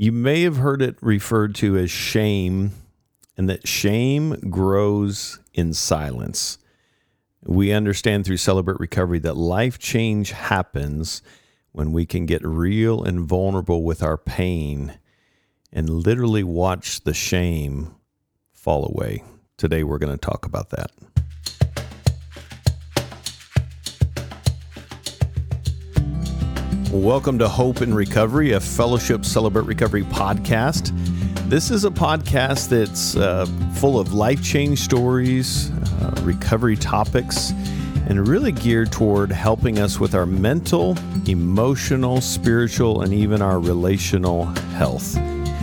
You may have heard it referred to as shame, and that shame grows in silence. We understand through Celebrate Recovery that life change happens when we can get real and vulnerable with our pain and literally watch the shame fall away. Today, we're going to talk about that. Welcome to Hope and Recovery, a Fellowship Celebrate Recovery podcast. This is a podcast that's uh, full of life change stories, uh, recovery topics, and really geared toward helping us with our mental, emotional, spiritual, and even our relational health.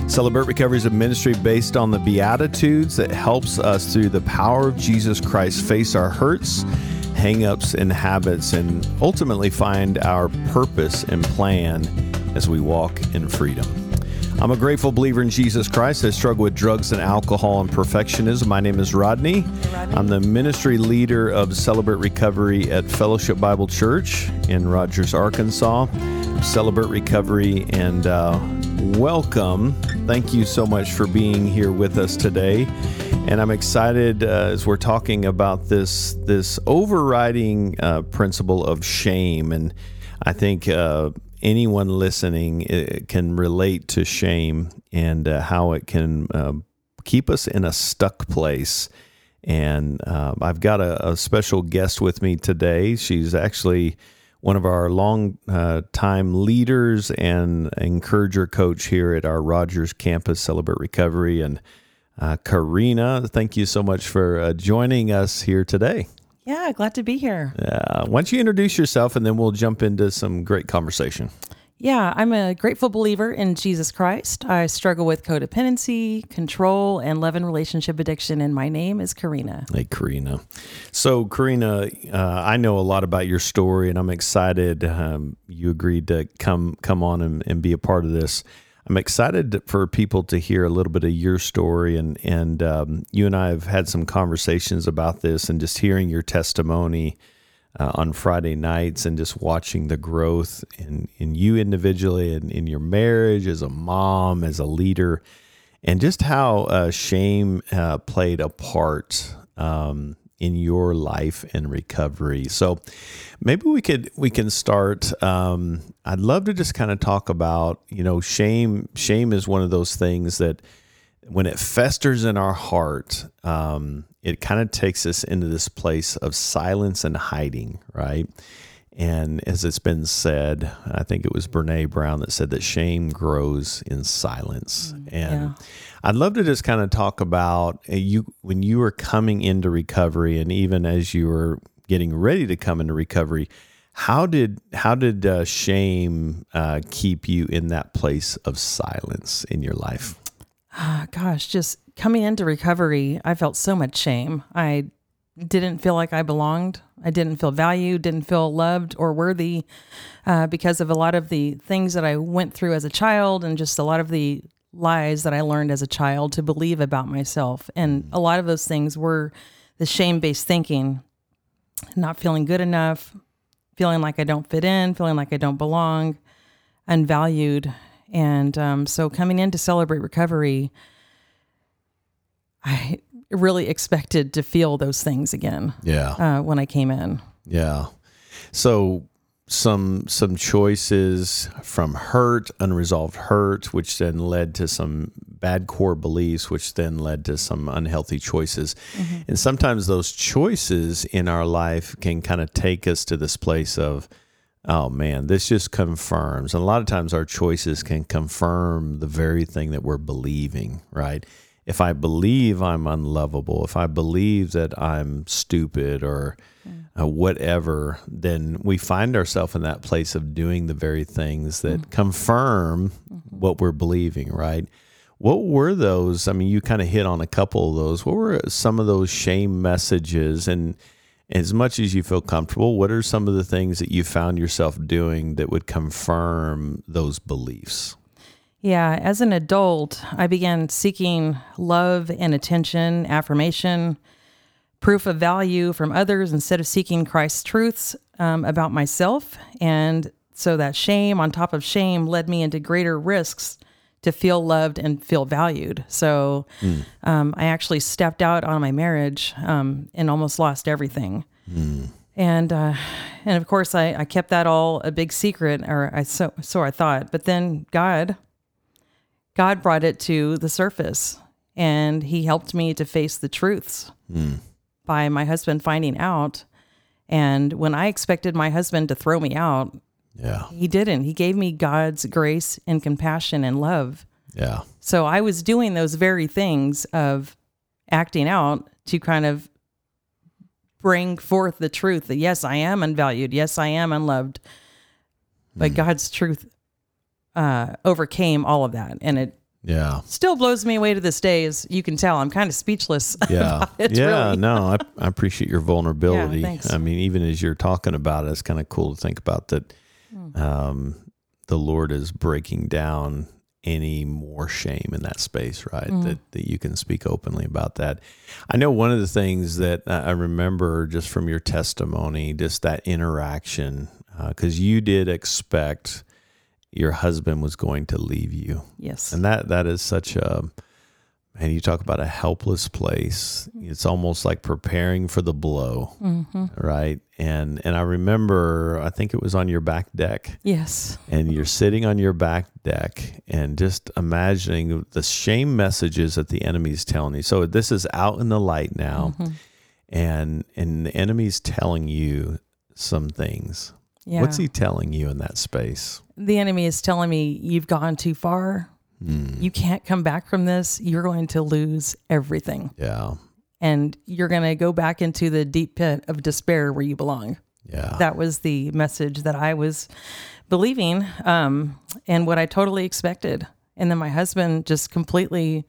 Celebrate Recovery is a ministry based on the Beatitudes that helps us through the power of Jesus Christ face our hurts hangups and habits and ultimately find our purpose and plan as we walk in freedom. I'm a grateful believer in Jesus Christ. I struggle with drugs and alcohol and perfectionism. My name is Rodney. Rodney. I'm the ministry leader of Celebrate Recovery at Fellowship Bible Church in Rogers, Arkansas. Celebrate Recovery and uh, welcome. Thank you so much for being here with us today. And I'm excited uh, as we're talking about this this overriding uh, principle of shame, and I think uh, anyone listening uh, can relate to shame and uh, how it can um, keep us in a stuck place. And uh, I've got a, a, special guest with me today. She's actually one of our long time leaders and encourager coach here at our Rogers campus, Celebrate Recovery, and uh, Kareena, thank you so much for uh, joining us here today. Yeah, glad to be here. Uh, why don't you introduce yourself and then we'll jump into some great conversation. Yeah, I'm a grateful believer in Jesus Christ. I struggle with codependency, control, and love and relationship addiction, and my name is Kareena. Hey, Kareena. So, Kareena, uh, I know a lot about your story, and I'm excited um, you agreed to come come on and, and be a part of this. I'm excited for people to hear a little bit of your story, and and um, you and I have had some conversations about this, and just hearing your testimony uh, on Friday nights, and just watching the growth in in you individually, and in your marriage as a mom, as a leader, and just how uh, shame uh, played a part um, in your life and recovery. So maybe we could we can start. Um, I'd love to just kind of talk about you know shame. Shame is one of those things that when it festers in our heart, um, it kind of takes us into this place of silence and hiding, right? And as it's been said, I think it was Brene Brown that said that shame grows in silence. Mm, and yeah. I'd love to just kind of talk about uh, you when you were coming into recovery, and even as you were getting ready to come into recovery. How did how did uh, shame uh, keep you in that place of silence in your life? Ah, gosh, just coming into recovery, I felt so much shame. I didn't feel like I belonged. I didn't feel valued, didn't feel loved or worthy uh, because of a lot of the things that I went through as a child and just a lot of the lies that I learned as a child to believe about myself. And a lot of those things were the shame based thinking, not feeling good enough, feeling like I don't fit in, feeling like I don't belong, unvalued. And um, so coming in to celebrate recovery, I really expected to feel those things again. Yeah. Uh, when I came in. Yeah. So some some choices from hurt, unresolved hurt, which then led to some bad core beliefs, which then led to some unhealthy choices. Mm-hmm. And sometimes those choices in our life can kind of take us to this place of, oh man, this just confirms. And a lot of times our choices can confirm the very thing that we're believing, right? If I believe I'm unlovable, if I believe that I'm stupid or uh, whatever, then we find ourselves in that place of doing the very things that mm-hmm. confirm mm-hmm. what we're believing, right? What were those? I mean, you kind of hit on a couple of those. What were some of those shame messages? And as much as you feel comfortable, what are some of the things that you found yourself doing that would confirm those beliefs? Yeah, as an adult, I began seeking love and attention, affirmation, proof of value from others instead of seeking Christ's truths um, about myself. And so that shame on top of shame led me into greater risks to feel loved and feel valued. So um, I actually stepped out on my marriage um, and almost lost everything. And uh, and of course I, I kept that all a big secret, or I so so I thought. But then God, God brought it to the surface, and He helped me to face the truths hmm. by my husband finding out. And when I expected my husband to throw me out, Yeah. he didn't. He gave me God's grace and compassion and love. Yeah. So I was doing those very things of acting out to kind of bring forth the truth that yes, I am unvalued. Yes, I am unloved. But hmm. God's truth uh, overcame all of that. And it Yeah. still blows me away to this day. As you can tell, I'm kind of speechless. Yeah. it, yeah. really. No, I, I appreciate your vulnerability. Yeah. I mean, even as you're talking about it, it's kind of cool to think about that Hmm. um, the Lord is breaking down any more shame in that space, right? Hmm. That, that you can speak openly about that. I know one of the things that I I remember just from your testimony, just that interaction, because you did expect your husband was going to leave you. yes. And that that is such a and you talk about a helpless place. Mm-hmm. It's almost like preparing for the blow, mm-hmm. right? And and I remember, I think it was on your back deck, yes. and you're sitting on your back deck, and just imagining the shame messages that the enemy's telling you. So this is out in the light now, mm-hmm. and and the enemy's telling you some things. Yeah. What's he telling you in that space? the enemy is telling me you've gone too far. You can't come back from this. You're going to lose everything. Yeah, And you're going to go back into the deep pit of despair where you belong. yeah, That was the message that I was believing um, and what I totally expected. And then my husband just completely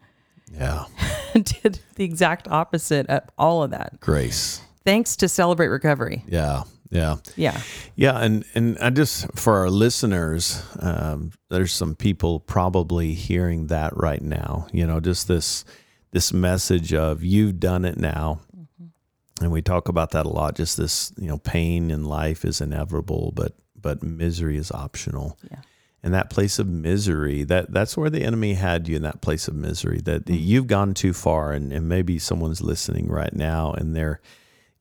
yeah. did the exact opposite of all of that. Grace. Thanks to Celebrate Recovery. Yeah, yeah, Yeah. yeah. And and I just for our listeners, um, there's some people probably hearing that right now. You know, just this this message of you've done it now, and we talk about that a lot. Just this, you know, pain in life is inevitable, but but misery is optional. Yeah. And that place of misery, that that's where the enemy had you in that place of misery. That that you've gone too far, and, and maybe someone's listening right now, and they're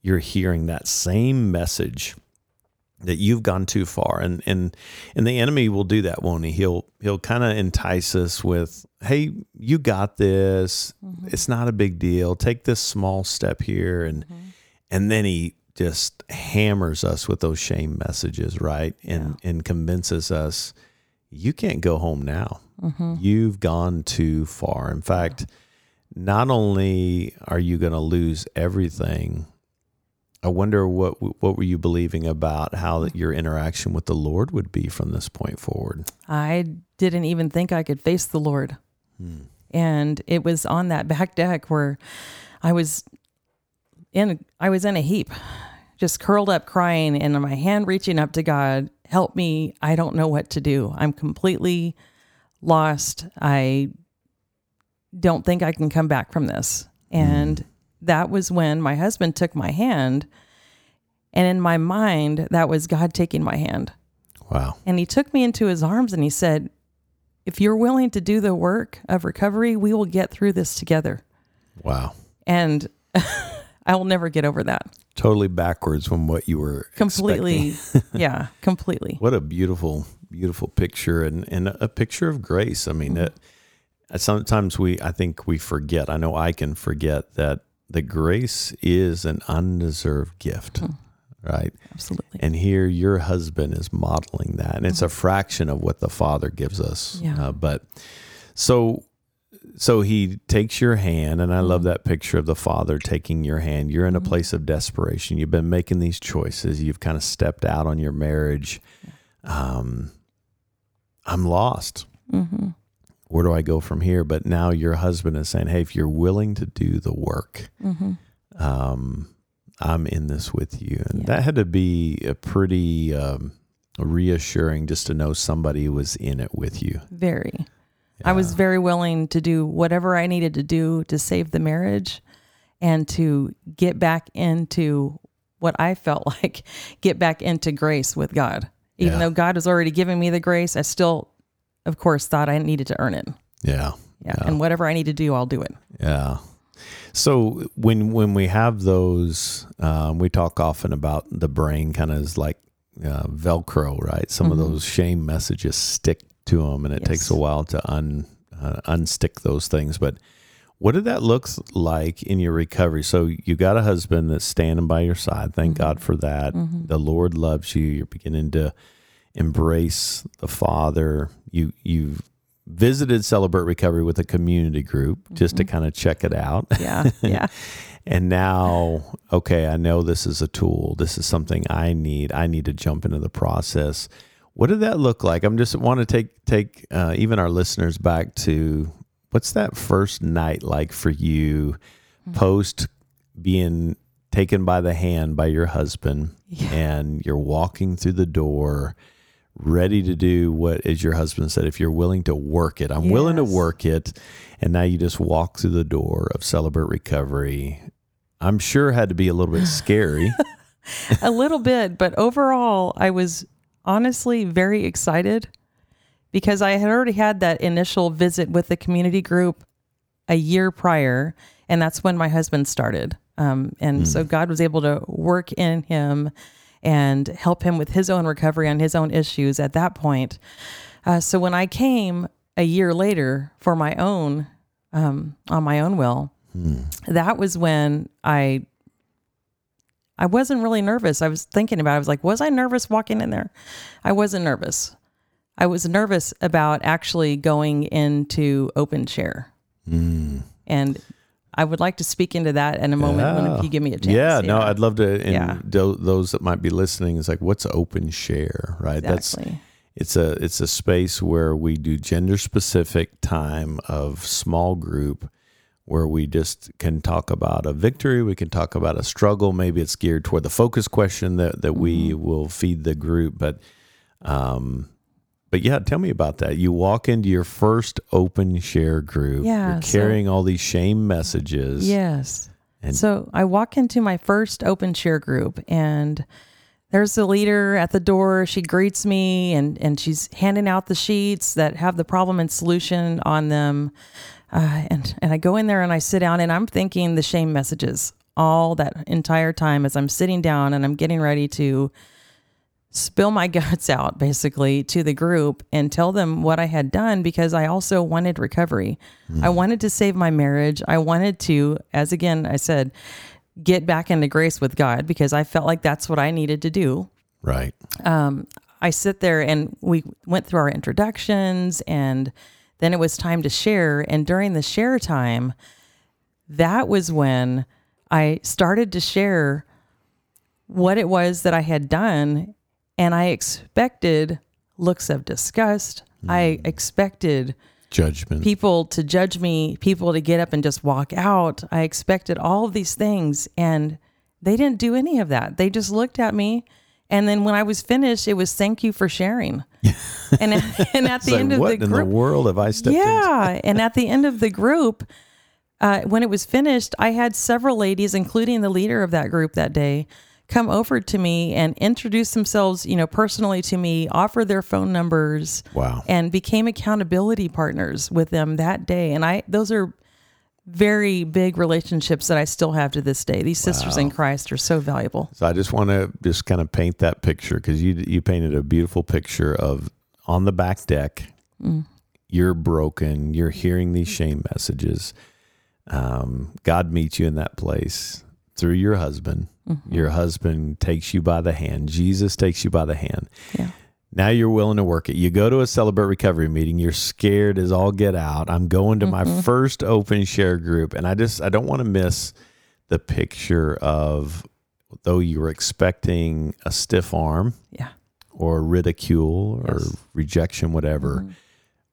you're hearing that same message that you've gone too far. And and and the enemy will do that won't he? He'll he'll kind of entice us with hey you got this. Mm-hmm. It's not a big deal. Take this small step here. And mm-hmm. and then he just hammers us with those shame messages right? And and convinces us you can't go home now. Mm-hmm. You've gone too far. In fact not only are you going to lose everything I wonder what what were you believing about how that your interaction with the Lord would be from this point forward. I didn't even think I could face the Lord. Hmm. And it was on that back deck where I was in I was in a heap, just curled up crying and my hand reaching up to God, help me. I don't know what to do. I'm completely lost. I don't think I can come back from this. Hmm. And that was when my husband took my hand and in my mind that was God taking my hand. Wow. And he took me into his arms and he said, If you're willing to do the work of recovery, we will get through this together. Wow. And I will never get over that. Totally backwards from what you were Completely. yeah, completely. What a beautiful, beautiful picture and, and a picture of grace. I mean, it, sometimes we, I think we forget, I know I can forget that the grace is an undeserved gift, hmm. Right? Absolutely. And here your husband is modeling that. And it's a fraction of what the father gives us. Yeah. Uh, but so so he takes your hand and I love that picture of the father taking your hand. You're in a place of desperation. You've been making these choices. You've kind of stepped out on your marriage. Um I'm lost. hmm Where do I go from here? But now your husband is saying, "Hey, if you're willing to do the work, hmm um, I'm in this with you. And Yeah. that had to be a pretty um, reassuring just to know somebody was in it with you. Very. I was very willing to do whatever I needed to do to save the marriage and to get back into what I felt like get back into grace with God. Even Yeah. though God was already giving me the grace, I still, of course, thought I needed to earn it. Yeah. Yeah. And whatever I need to do, I'll do it. Yeah. So when when we have those, um, we talk often about the brain kind of is like uh, Velcro, right? Some of those shame messages stick to them, and it Yes. takes a while to un uh, unstick those things. But what did that look like in your recovery? So you got a husband that's standing by your side. Thank God for that. The Lord loves you. You're beginning to embrace the Father. You you've visited Celebrate Recovery with a community group just to kind of check it out. Yeah. Yeah. And now, okay, I know this is a tool. This is something I need. I need to jump into the process. What did that look like? I'm just want to take take uh, even our listeners back to what's that first night like for you, post being taken by the hand by your husband, Yeah. and you're walking through the door, ready to do what, as your husband said, if you're willing to work it, I'm willing to work it, and now you just walk through the door of Celebrate Recovery. I'm sure had to be a little bit scary. a little bit, but overall, I was honestly very excited because I had already had that initial visit with the community group a year prior, and that's when my husband started. Um, and so God was able to work in him and help him with his own recovery on his own issues at that point. Uh, so when I came a year later for my own, um, on my own will, that was when I I wasn't really nervous. I was thinking about it. I was like, was I nervous walking in there? I wasn't nervous. I was nervous about actually going into open share. And I would like to speak into that in a moment when if you give me a chance. Yeah, no, I'd love to. And Yeah. tho- those that might be listening is like, what's open share, right? exactly. That's it's a it's a space where we do gender specific time of small group where we just can talk about a victory, we can talk about a struggle. Maybe it's geared toward the focus question that that we Mm-hmm. will feed the group, but um. But yeah, tell me about that. You walk into your first open share group. Yeah, You're so- carrying all these shame messages. Yes. And- so I walk into my first open share group and there's the leader at the door. She greets me and, and she's handing out the sheets that have the problem and solution on them. Uh, and, and I go in there and I sit down and I'm thinking the shame messages all that entire time as I'm sitting down and I'm getting ready to spill my guts out basically to the group and tell them what I had done because I also wanted recovery. Hmm. I wanted to save my marriage. I wanted to, as again I said, get back into grace with God because I felt like that's what I needed to do. Right. Um, I sit there and we went through our introductions and then it was time to share. And during the share time, that was when I started to share what it was that I had done. And I expected looks of disgust. I expected Judgment. people to judge me, people to get up and just walk out. I expected all of these things and they didn't do any of that. They just looked at me and then when I was finished, it was thank you for sharing. and and at the like, end of what the in the group, world have I stepped yeah, and at the end of the group, uh, when it was finished, I had several ladies, including the leader of that group that day, come over to me and introduce themselves, you know, personally to me, offer their phone numbers, Wow. and became accountability partners with them that day. And I, those are very big relationships that I still have to this day. These sisters in Christ are so valuable. So I just want to just kind of paint that picture because you you painted a beautiful picture of on the back deck. You're broken. You're hearing these shame messages. Um, God meets you in that place through your husband. Mm-hmm. Your husband takes you by the hand. Jesus takes you by the hand. Yeah. Now you're willing to work it. You go to a celebrate recovery meeting. You're scared as all get out. I'm going to my mm-hmm. first open share group, and I just I don't want to miss the picture of though you were expecting a stiff arm Yeah. or ridicule or Yes. rejection, whatever. Mm-hmm.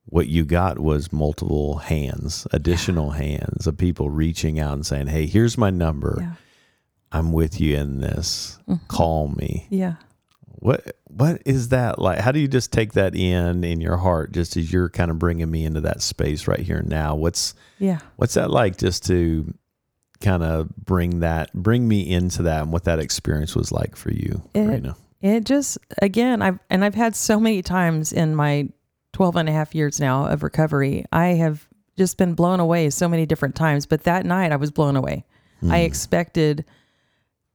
What you got was multiple hands, additional hands of people reaching out and saying, "Hey, here's my number. Yeah. I'm with you in this. Mm-hmm. Call me." Yeah. What what is that like? How do you just take that in in your heart, just as you're kind of bringing me into that space right here and now? What's Yeah. what's that like, just to kind of bring that bring me into that and what that experience was like for you, It- Kareena? It just again, I've and I've had so many times in my 12 and a half years now of recovery, I have just been blown away so many different times. But that night, I was blown away. I hmm. expected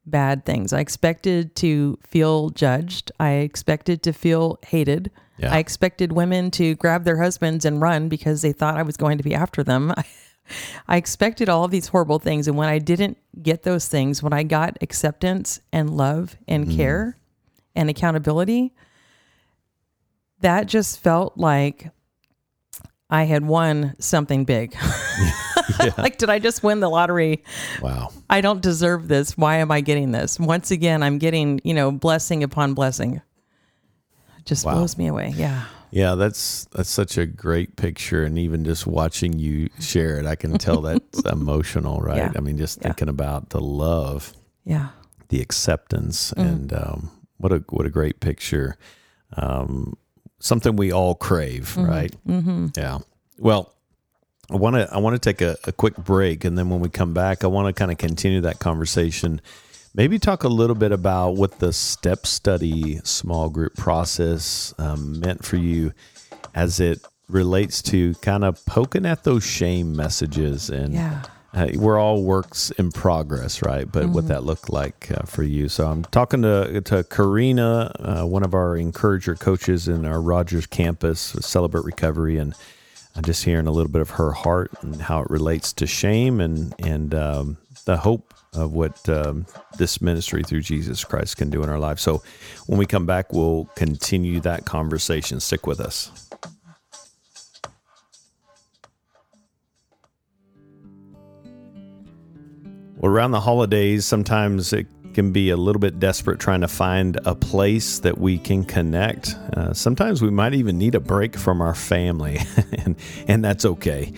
bad things. I expected to feel judged. I expected to feel hated. Yeah. I expected women to grab their husbands and run because they thought I was going to be after them. I expected all of these horrible things. And when I didn't get those things, when I got acceptance and love and mm. care and accountability, that just felt like I had won something big. like, did I just win the lottery? Wow. I don't deserve this. Why am I getting this? Once again, I'm getting, you know, blessing upon blessing. It just Wow. blows me away. Yeah. Yeah, that's that's such a great picture, and even just watching you share it, I can tell that's emotional, right? Yeah. I mean, just Yeah. thinking about the love, Yeah. the acceptance, and um, what a what a great picture. Um, something we all crave, right? Mm-hmm. Yeah. Well, I want to I want to take a, a quick break, and then when we come back, I want to kind of continue that conversation. Maybe talk a little bit about what the step study small group process um, meant for you as it relates to kind of poking at those shame messages and Yeah. uh, we're all works in progress, right? But what that looked like uh, for you. So I'm talking to to Kareena, uh, one of our encourager coaches in our Rogers campus, Celebrate Recovery, and Just hearing a little bit of her heart and how it relates to shame and and um, the hope of what um, this ministry through Jesus Christ can do in our lives. So when we come back, we'll continue that conversation. Stick with us. Well, around the holidays, sometimes it can be a little bit desperate trying to find a place that we can connect. Uh, sometimes we might even need a break from our family, and, and that's okay.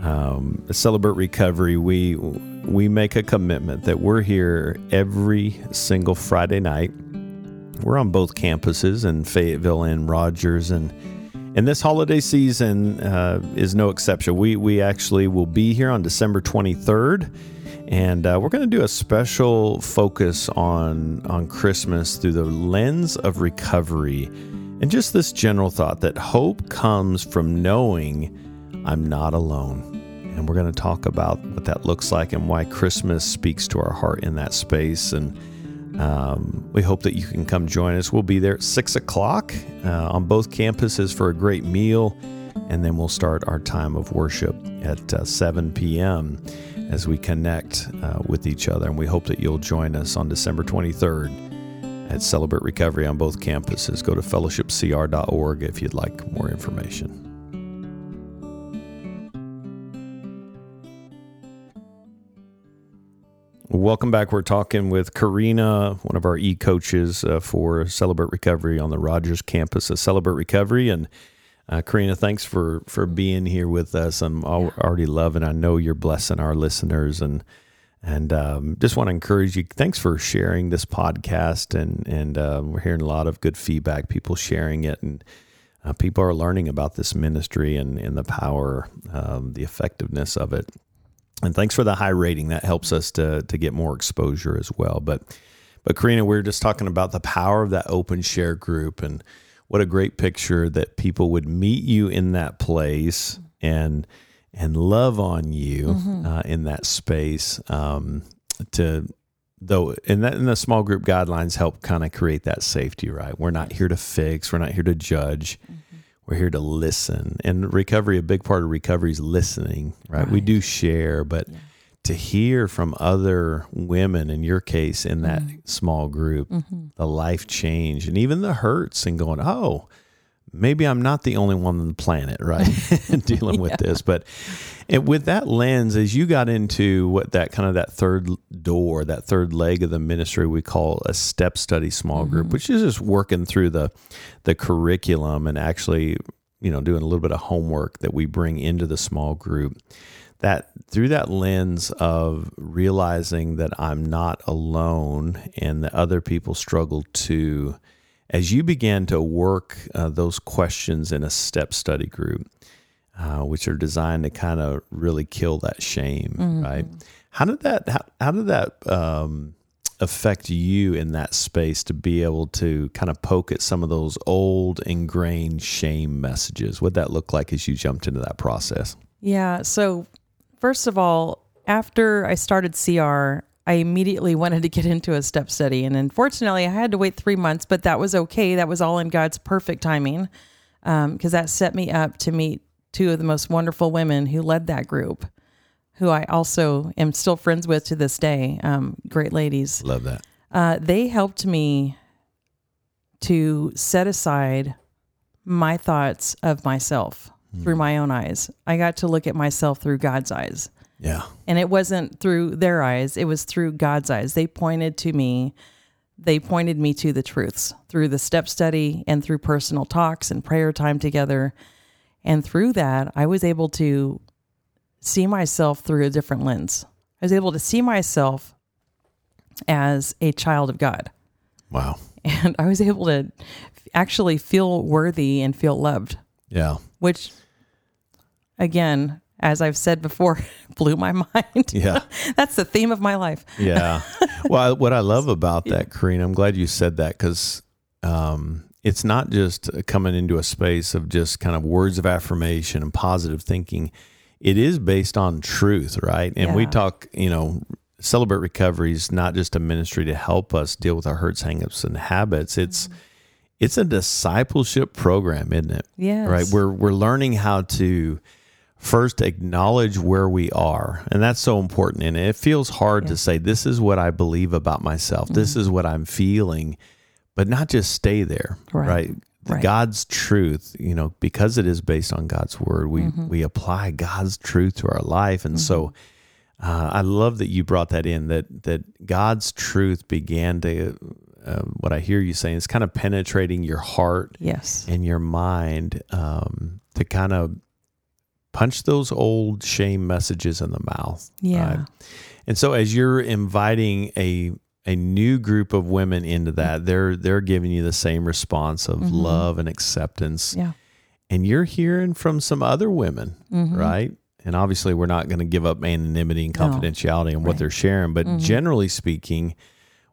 Um, Celebrate Recovery, we we make a commitment that we're here every single Friday night. We're on both campuses in Fayetteville and Rogers, and and this holiday season uh, is no exception. We we actually will be here on December 23rd, and uh, we're going to do a special focus on on Christmas through the lens of recovery, and just this general thought that hope comes from knowing I'm not alone. And we're going to talk about what that looks like and why Christmas speaks to our heart in that space. And um, we hope that you can come join us. We'll be there at six o'clock uh, on both campuses for a great meal. And then we'll start our time of worship at uh, 7 p.m. as we connect uh, with each other. And we hope that you'll join us on December 23rd at Celebrate Recovery on both campuses. Go to fellowshipcr.org if you'd like more information. Welcome back. We're talking with Kareena, one of our e coaches uh, for Celebrate Recovery on the Rogers campus of Celebrate Recovery. And uh, Kareena, thanks for for being here with us. I'm al- already loving. I know you're blessing our listeners, and and um, just want to encourage you. Thanks for sharing this podcast, and and uh, we're hearing a lot of good feedback. People sharing it, and uh, people are learning about this ministry and and the power, um, the effectiveness of it. And thanks for the high rating. That helps us to to get more exposure as well. But but Kareena, we were just talking about the power of that open share group and what a great picture that people would meet you in that place and and love on you uh, in that space. Um, to though, and that and the small group guidelines help kind of create that safety. Right, we're not here to fix. We're not here to judge. We're here to listen. And recovery, a big part of recovery is listening, right? We do share, but to hear from other women, in your case, in that mm-hmm. small group, mm-hmm. the life change and even the hurts and going, oh, maybe I'm not the only one on the planet, right? Dealing with this. But and with that lens, as you got into what that kind of that third door, that third leg of the ministry we call a step study small group, mm-hmm. which is just working through the the curriculum and actually, you know, doing a little bit of homework that we bring into the small group. That through that lens of realizing that I'm not alone and that other people struggle too, as you began to work uh, those questions in a step study group, uh, which are designed to kind of really kill that shame, right? How did that? How, how did that um, affect you in that space to be able to kind of poke at some of those old ingrained shame messages? What'd that look like as you jumped into that process? Yeah. So, first of all, after I started CR, I immediately wanted to get into a step study. And unfortunately, I had to wait three months, but that was okay. That was all in God's perfect timing because um, that set me up to meet two of the most wonderful women who led that group, who I also am still friends with to this day. Um, great ladies. Love that. Uh, they helped me to set aside my thoughts of myself mm. through my own eyes. I got to look at myself through God's eyes. Yeah. And it wasn't through their eyes, it was through God's eyes. They pointed to me, they pointed me to the truths through the step study and through personal talks and prayer time together. And through that, I was able to see myself through a different lens. I was able to see myself as a child of God. Wow. And I was able to actually feel worthy and feel loved. Yeah. Which, again, as I've said before, blew my mind. Yeah. That's the theme of my life. yeah. Well, what I love about that, Kareena, I'm glad you said that because um, it's not just coming into a space of just kind of words of affirmation and positive thinking. It is based on truth, right? And yeah. we talk, you know, Celebrate Recovery is not just a ministry to help us deal with our hurts, hangups, and habits. It's mm-hmm. It's a discipleship program, isn't it? Yeah. Right. We're we're learning how to first acknowledge where we are and that's so important and it feels hard yeah. to say this is what i believe about myself mm-hmm. this is what i'm feeling but not just stay there right, right? right. god's truth you know because it is based on god's word we mm-hmm. we apply god's truth to our life and mm-hmm. so uh, i love that you brought that in that that god's truth began to uh, what I hear you saying is kind of penetrating your heart, yes, and your mind um, to kind of punch those old shame messages in the mouth. Yeah. Right? And so as you're inviting a a new group of women into that, they're they're giving you the same response of mm-hmm. love and acceptance. Yeah. And you're hearing from some other women, mm-hmm. right? And obviously we're not going to give up anonymity and confidentiality no. on what right. they're sharing, but mm-hmm. generally speaking,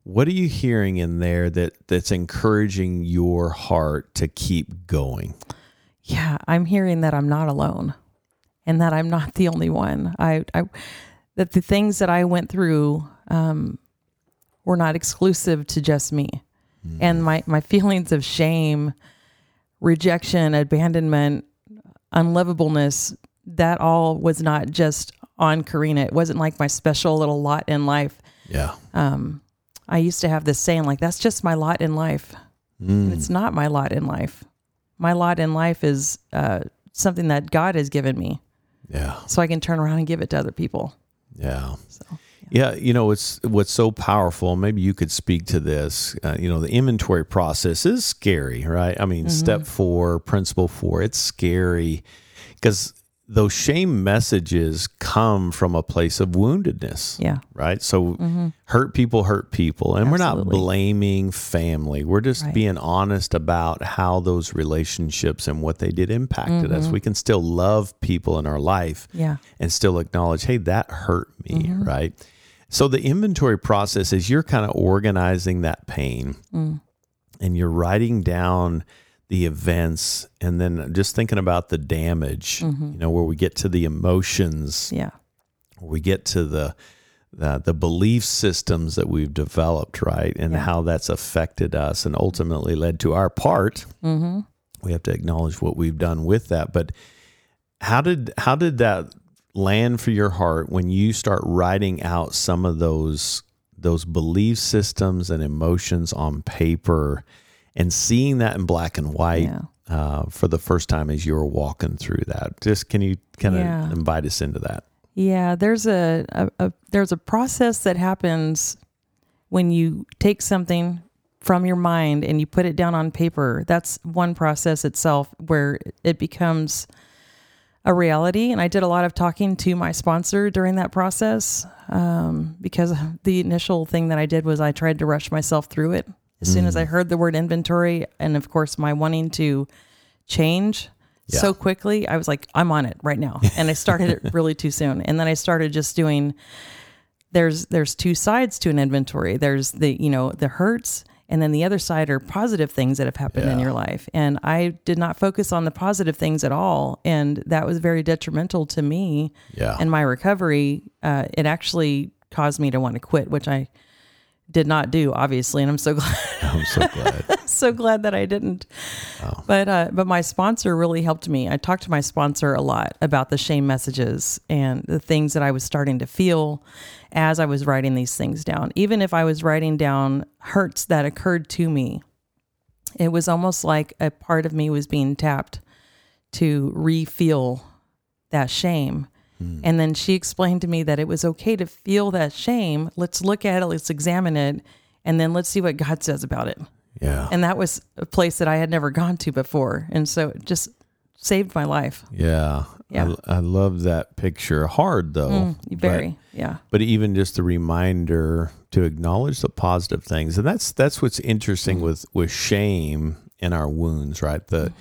what are you hearing in there that that's encouraging your heart to keep going? Yeah, I'm hearing that I'm not alone and that I'm not the only one. I, I that the things that I went through um, were not exclusive to just me, mm. and my my feelings of shame, rejection, abandonment, unlovableness. That all was not just on Kareena. It wasn't like my special little lot in life. Yeah. Um, I used to have this saying like, "That's just my lot in life." Mm. It's not my lot in life. My lot in life is uh, something that God has given me. Yeah. So I can turn around and give it to other people. Yeah. So. Yeah. yeah, you know it's what's so powerful. Maybe you could speak to this. Uh, you know, the inventory process is scary, right? I mean, mm-hmm. step four, principle four, it's scary because those shame messages come from a place of woundedness. Yeah. Right. So mm-hmm. hurt people hurt people. And Absolutely. we're not blaming family. We're just right. being honest about how those relationships and what they did impacted mm-hmm. us. We can still love people in our life yeah. and still acknowledge, hey, that hurt me. Mm-hmm. Right. So the inventory process is you're kind of organizing that pain mm. and you're writing down the events and then just thinking about the damage mm-hmm. you know where we get to the emotions yeah we get to the the, the belief systems that we've developed right and yeah. how that's affected us and ultimately led to our part mm-hmm. we have to acknowledge what we've done with that but how did how did that land for your heart when you start writing out some of those those belief systems and emotions on paper and seeing that in black and white yeah. uh, for the first time as you were walking through that. Just can you kind of yeah. invite us into that? Yeah, there's a, a, a there's a process that happens when you take something from your mind and you put it down on paper. That's one process itself where it becomes a reality. And I did a lot of talking to my sponsor during that process um, because the initial thing that I did was I tried to rush myself through it. As soon as I mm. heard the word inventory, and of course, my wanting to change yeah. so quickly, I was like, I'm on it right now. And I started it really too soon. And then I started just doing there's there's two sides to an inventory. There's the you know the hurts, and then the other side are positive things that have happened in your life. And I did not focus on the positive things at all, and that was very detrimental to me Yeah. and my recovery. Uh, it actually caused me to want to quit, which I did not do, obviously, and I'm so glad. I'm so glad. so glad that I didn't. Oh. But uh, but my sponsor really helped me. I talked to my sponsor a lot about the shame messages and the things that I was starting to feel as I was writing these things down. Even if I was writing down hurts that occurred to me, it was almost like a part of me was being tapped to re-feel that shame. And then she explained to me that it was okay to feel that shame. Let's look at it, let's examine it, and then let's see what God says about it Yeah. and that was a place that I had never gone to before, and so it just saved my life. yeah. Yeah. I, I love that picture. Hard though. Mm, but- very, yeah, but even just a reminder to acknowledge the positive things and that's that's what's interesting Mm-hmm. with with shame and our wounds right the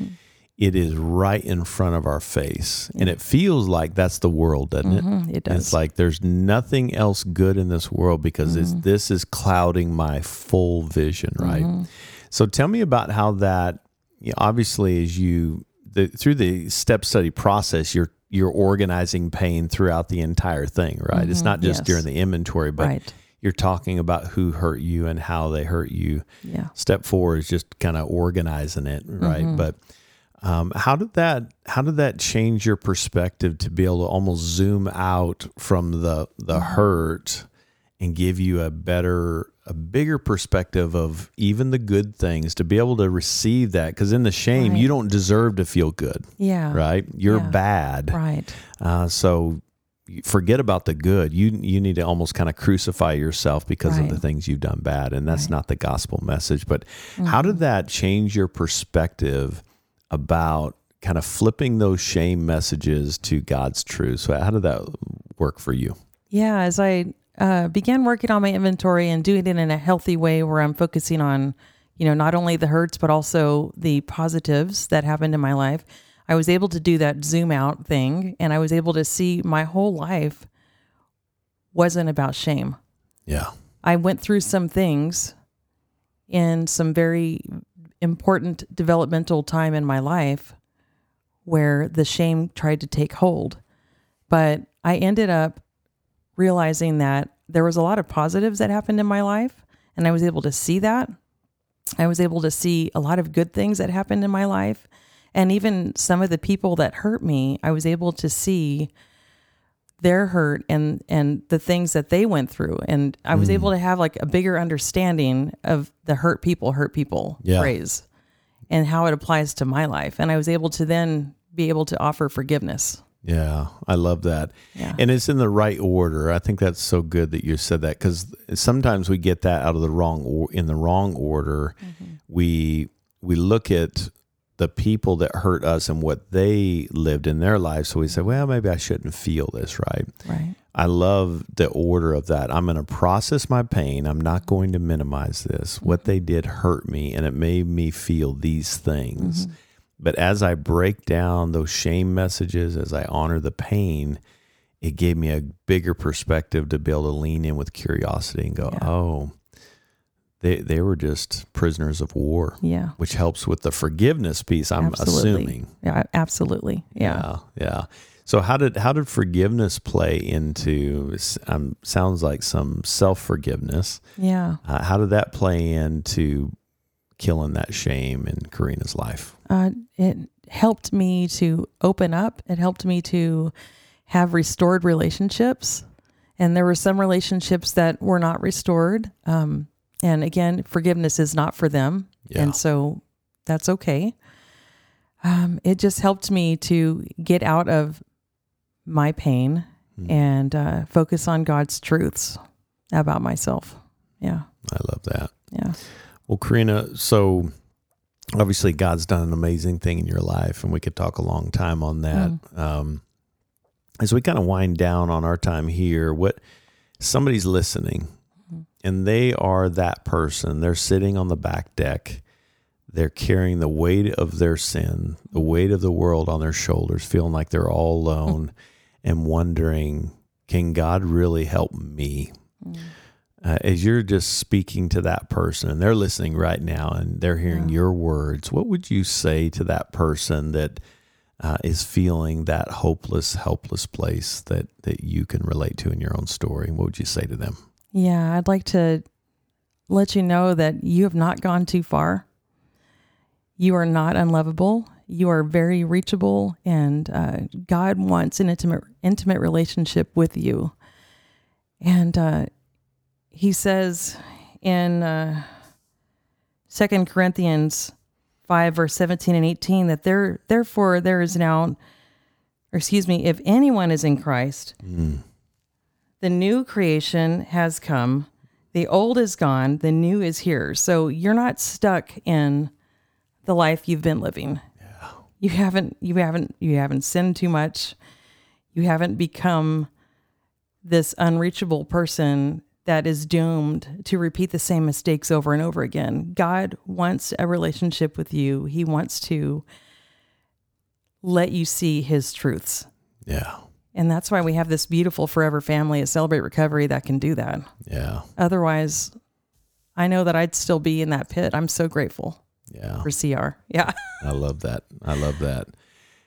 it is right in front of our face and it feels like that's the world doesn't it Mhm, it does. it's like there's nothing else good in this world because Mm-hmm. this is clouding my full vision right Mm-hmm. so tell me about how that you know, obviously as you the, through the step study process you're you're organizing pain throughout the entire thing right it's not just yes. during the inventory but right, you're talking about who hurt you and how they hurt you yeah. step four is just kind of organizing it right Mm-hmm. but um, how did that how did that change your perspective to be able to almost zoom out from the the Mm-hmm. hurt and give you a better a bigger perspective of even the good things to be able to receive that because in the shame Right. you don't deserve to feel good Yeah. right you're Yeah. bad Right. uh, so forget about the good. You you need to almost kind of crucify yourself because of the things you've done bad, and that's Right. not the gospel message. But how Mm-hmm. did that change your perspective about kind of flipping those shame messages to God's truth? So how did that work for you? Yeah. As I uh, began working on my inventory and doing it in a healthy way, where I'm focusing on, you know, not only the hurts but also the positives that happened in my life, I was able to do that zoom out thing, and I was able to see my whole life wasn't about shame. Yeah, I went through some things in some very important developmental time in my life where the shame tried to take hold. But I ended up realizing that there was a lot of positives that happened in my life and I was able to see that. I was able to see a lot of good things that happened in my life and even some of the people that hurt me, I was able to see their hurt and and the things that they went through and i was hmm. able to have like a bigger understanding of the hurt people hurt people Yeah. phrase and how it applies to my life and i was able to then be able to offer forgiveness yeah, I love that. Yeah. And it's in the right order. I think that's so good that you said that because sometimes we get that out of the wrong or in the wrong order. Mm-hmm. We we look at the people that hurt us and what they lived in their lives. So we say, well, maybe I shouldn't feel this, right? right I love the order of that. I'm going to process my pain. I'm not going to minimize this. Mm-hmm. What they did hurt me and it made me feel these things. Mm-hmm. But as I break down those shame messages, as I honor the pain, it gave me a bigger perspective to be able to lean in with curiosity and go, Yeah. oh, they, they were just prisoners of war, yeah which helps with the forgiveness piece, I'm absolutely assuming. yeah absolutely yeah. Yeah, yeah. So how did how did forgiveness play into? Um, sounds like some self forgiveness. yeah Uh, how did that play into killing that shame in Kareena's life? uh, it helped me to open up. It helped me to have restored relationships. And there were some relationships that were not restored. Um, and again, forgiveness is not for them. Yeah. And so that's okay. Um, it just helped me to get out of my pain Hmm. and uh, focus on God's truths about myself. Yeah. I love that. Yeah. Well, Kareena, so obviously God's done an amazing thing in your life, and we could talk a long time on that. Um, as we kind of wind down on our time here, what somebody's listening, and they are that person. They're sitting on the back deck. They're carrying the weight of their sin, the weight of the world on their shoulders, feeling like they're all alone, and wondering, can God really help me? Uh, as you're just speaking to that person and they're listening right now and they're hearing Yeah. your words, what would you say to that person that uh, is feeling that hopeless, helpless place that, that you can relate to in your own story? What would you say to them? Yeah, I'd like to let you know that you have not gone too far. You are not unlovable. You are very reachable, and uh, God wants an intimate, intimate relationship with you. And uh, He says in uh, Corinthians five, verse seventeen and eighteen, that there, therefore, there is now, or excuse me, if anyone is in Christ, the new creation has come. The old is gone. The new is here. So you're not stuck in the life you've been living. You haven't you haven't you haven't sinned too much. You haven't become this unreachable person that is doomed to repeat the same mistakes over and over again. God wants a relationship with you. He wants to let you see his truths. Yeah. And that's why we have this beautiful forever family at Celebrate Recovery that can do that. Yeah. Otherwise, I know that I'd still be in that pit. I'm so grateful Yeah. for CR. Yeah. I love that. I love that.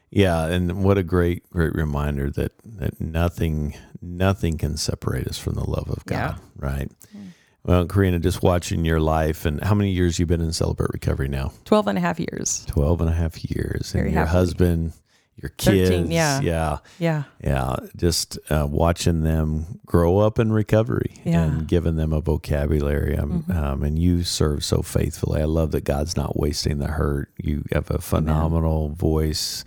Yeah, and what a great, great reminder that that nothing, nothing can separate us from the love of God. Yeah. Right. Well, Kareena, just watching your life and how many years you've been in Celebrate Recovery now? 12 and a half years. 12 and a half years. Very and your happily. husband, your kids. 13, yeah. Yeah. Yeah. Yeah. Just uh, watching them grow up in recovery Yeah. and giving them a vocabulary. Um, um, and you serve so faithfully. I love that God's not wasting the hurt. You have a phenomenal voice.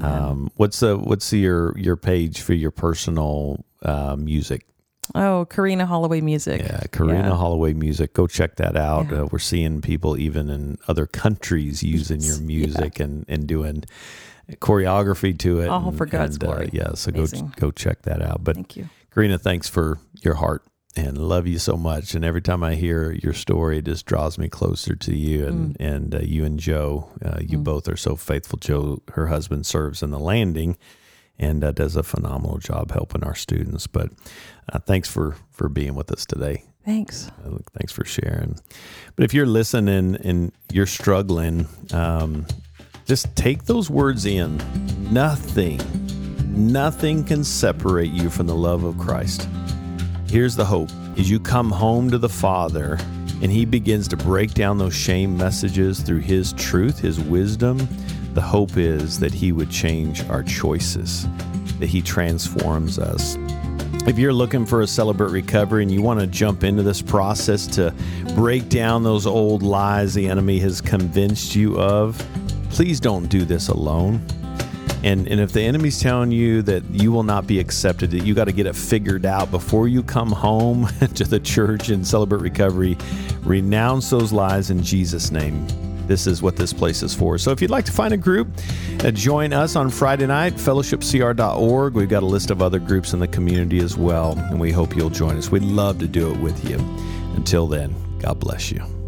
Um, what's the what's the, your your page for your personal uh, music? Oh, Kareena Holloway music. Yeah, Kareena Yeah. Holloway music. Go check that out. Yeah. Uh, we're seeing people even in other countries using your music and, and doing choreography to it. All and- for God's and, uh, glory. yeah, so Amazing. go go check that out. But Thank you. Kareena, thanks for your heart and love you so much. And every time I hear your story, it just draws me closer to you. And Mm. and uh, you and Joe, uh, you both are so faithful. Joe, her husband, serves in the landing and uh, does a phenomenal job helping our students. But uh, thanks for for being with us today. Thanks. Uh, Thanks for sharing. But if you're listening and you're struggling, um, just take those words in. Nothing, nothing can separate you from the love of Christ. Here's the hope is you come home to the Father and he begins to break down those shame messages through his truth, his wisdom. The hope is that he would change our choices, that he transforms us. If you're looking for a Celebrate Recovery and you want to jump into this process to break down those old lies the enemy has convinced you of, please don't do this alone. And, and if the enemy's telling you that you will not be accepted, that you got to get it figured out before you come home to the church and celebrate recovery, renounce those lies in Jesus' name. This is what this place is for. So if you'd like to find a group, uh, join us on Friday night, fellowshipcr.org. We've got a list of other groups in the community as well, and we hope you'll join us. We'd love to do it with you. Until then, God bless you.